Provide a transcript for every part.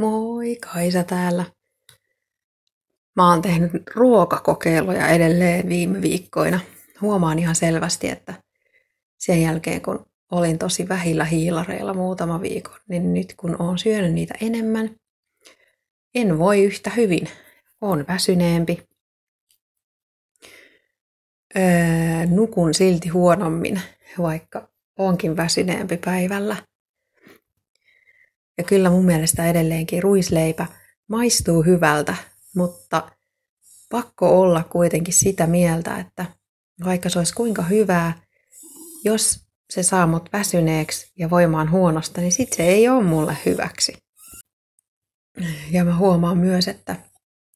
Moi, Kaisa täällä. Mä oon tehnyt ruokakokeiluja edelleen viime viikkoina. Huomaan ihan selvästi, että sen jälkeen kun olin tosi vähillä hiilareilla muutama viikon, niin nyt kun oon syönyt niitä enemmän, en voi yhtä hyvin. Oon väsyneempi. Öö, nukun silti huonommin, vaikka onkin väsyneempi päivällä. Ja kyllä mun mielestä edelleenkin ruisleipä maistuu hyvältä, mutta pakko olla kuitenkin sitä mieltä, että vaikka se olisi kuinka hyvää, jos se saa mut väsyneeksi ja voimaan huonosta, niin sit se ei ole mulle hyväksi. Ja mä huomaan myös, että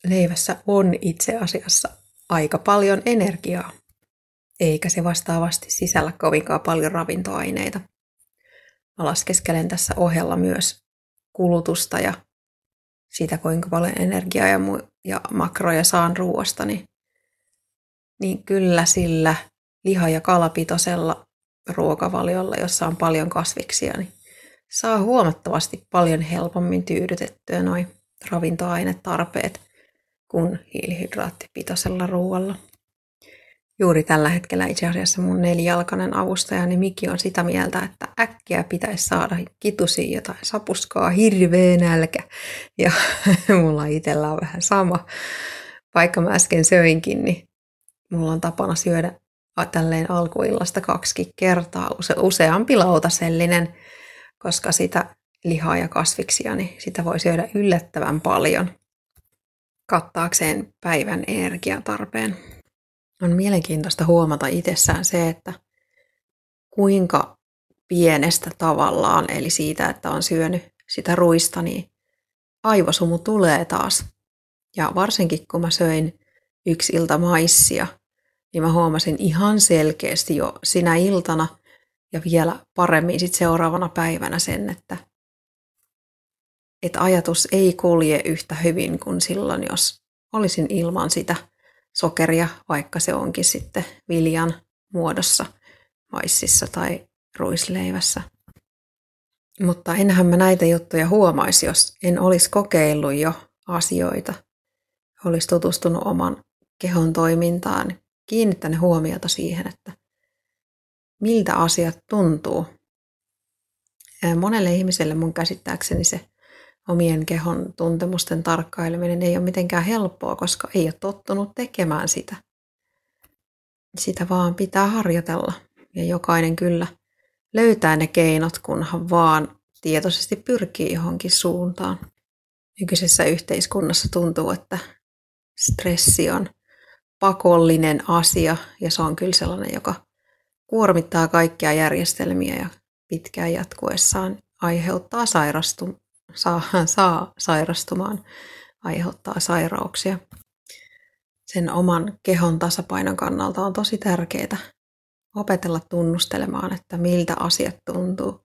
leivässä on itse asiassa aika paljon energiaa, eikä se vastaavasti sisällä kovinkaan paljon ravintoaineita. Mä laskeskelen tässä ohella myös kulutusta ja siitä, kuinka paljon energiaa ja, mu- ja makroja saan ruoasta, niin, niin kyllä sillä liha- ja kalapitoisella ruokavaliolla, jossa on paljon kasviksia, niin saa huomattavasti paljon helpommin tyydytettyä noin ravintoainetarpeet kuin hiilihydraattipitoisella ruoalla. Juuri tällä hetkellä itse asiassa mun nelijalkainen avustajani Miki on sitä mieltä, että äkkiä pitäisi saada kitusia jotain sapuskaa, hirveä nälkä. Ja mulla itsellä on vähän sama. Vaikka mä äsken söinkin, niin mulla on tapana syödä tälleen alkuillasta kaksi kertaa, use, useampi lautasellinen, koska sitä lihaa ja kasviksia, niin sitä voi syödä yllättävän paljon kattaakseen päivän energiatarpeen on mielenkiintoista huomata itsessään se, että kuinka pienestä tavallaan, eli siitä, että on syönyt sitä ruista, niin aivosumu tulee taas. Ja varsinkin kun mä söin yksi ilta maissia, niin mä huomasin ihan selkeästi jo sinä iltana ja vielä paremmin sit seuraavana päivänä sen, että, että ajatus ei kulje yhtä hyvin kuin silloin, jos olisin ilman sitä sokeria, vaikka se onkin sitten viljan muodossa maississa tai ruisleivässä. Mutta enhän mä näitä juttuja huomaisi, jos en olisi kokeillut jo asioita, olisi tutustunut oman kehon toimintaan, kiinnittänyt huomiota siihen, että miltä asiat tuntuu. Monelle ihmiselle mun käsittääkseni se omien kehon tuntemusten tarkkaileminen ei ole mitenkään helppoa, koska ei ole tottunut tekemään sitä. Sitä vaan pitää harjoitella ja jokainen kyllä löytää ne keinot, kunhan vaan tietoisesti pyrkii johonkin suuntaan. Nykyisessä yhteiskunnassa tuntuu, että stressi on pakollinen asia ja se on kyllä sellainen, joka kuormittaa kaikkia järjestelmiä ja pitkään jatkuessaan aiheuttaa sairastu- saa, saa sairastumaan, aiheuttaa sairauksia. Sen oman kehon tasapainon kannalta on tosi tärkeää opetella tunnustelemaan, että miltä asiat tuntuu,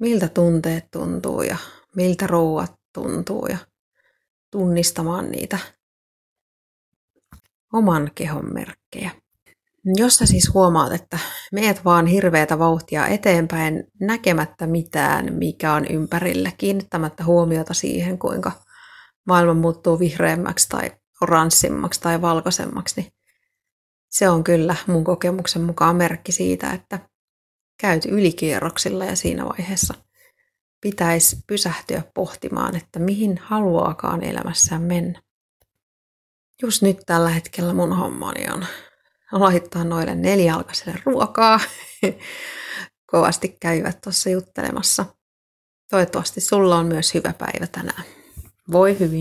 miltä tunteet tuntuu ja miltä ruuat tuntuu ja tunnistamaan niitä oman kehon merkkejä. Jos sä siis huomaat, että meet vaan hirveätä vauhtia eteenpäin näkemättä mitään, mikä on ympärillä, kiinnittämättä huomiota siihen, kuinka maailma muuttuu vihreämmäksi tai oranssimmaksi tai valkoisemmaksi, niin se on kyllä mun kokemuksen mukaan merkki siitä, että käyt ylikierroksilla ja siinä vaiheessa pitäisi pysähtyä pohtimaan, että mihin haluaakaan elämässään mennä. Just nyt tällä hetkellä mun hommani on laittaa noille nelijalkaiselle ruokaa. Kovasti käyvät tuossa juttelemassa. Toivottavasti sulla on myös hyvä päivä tänään. Voi hyvin.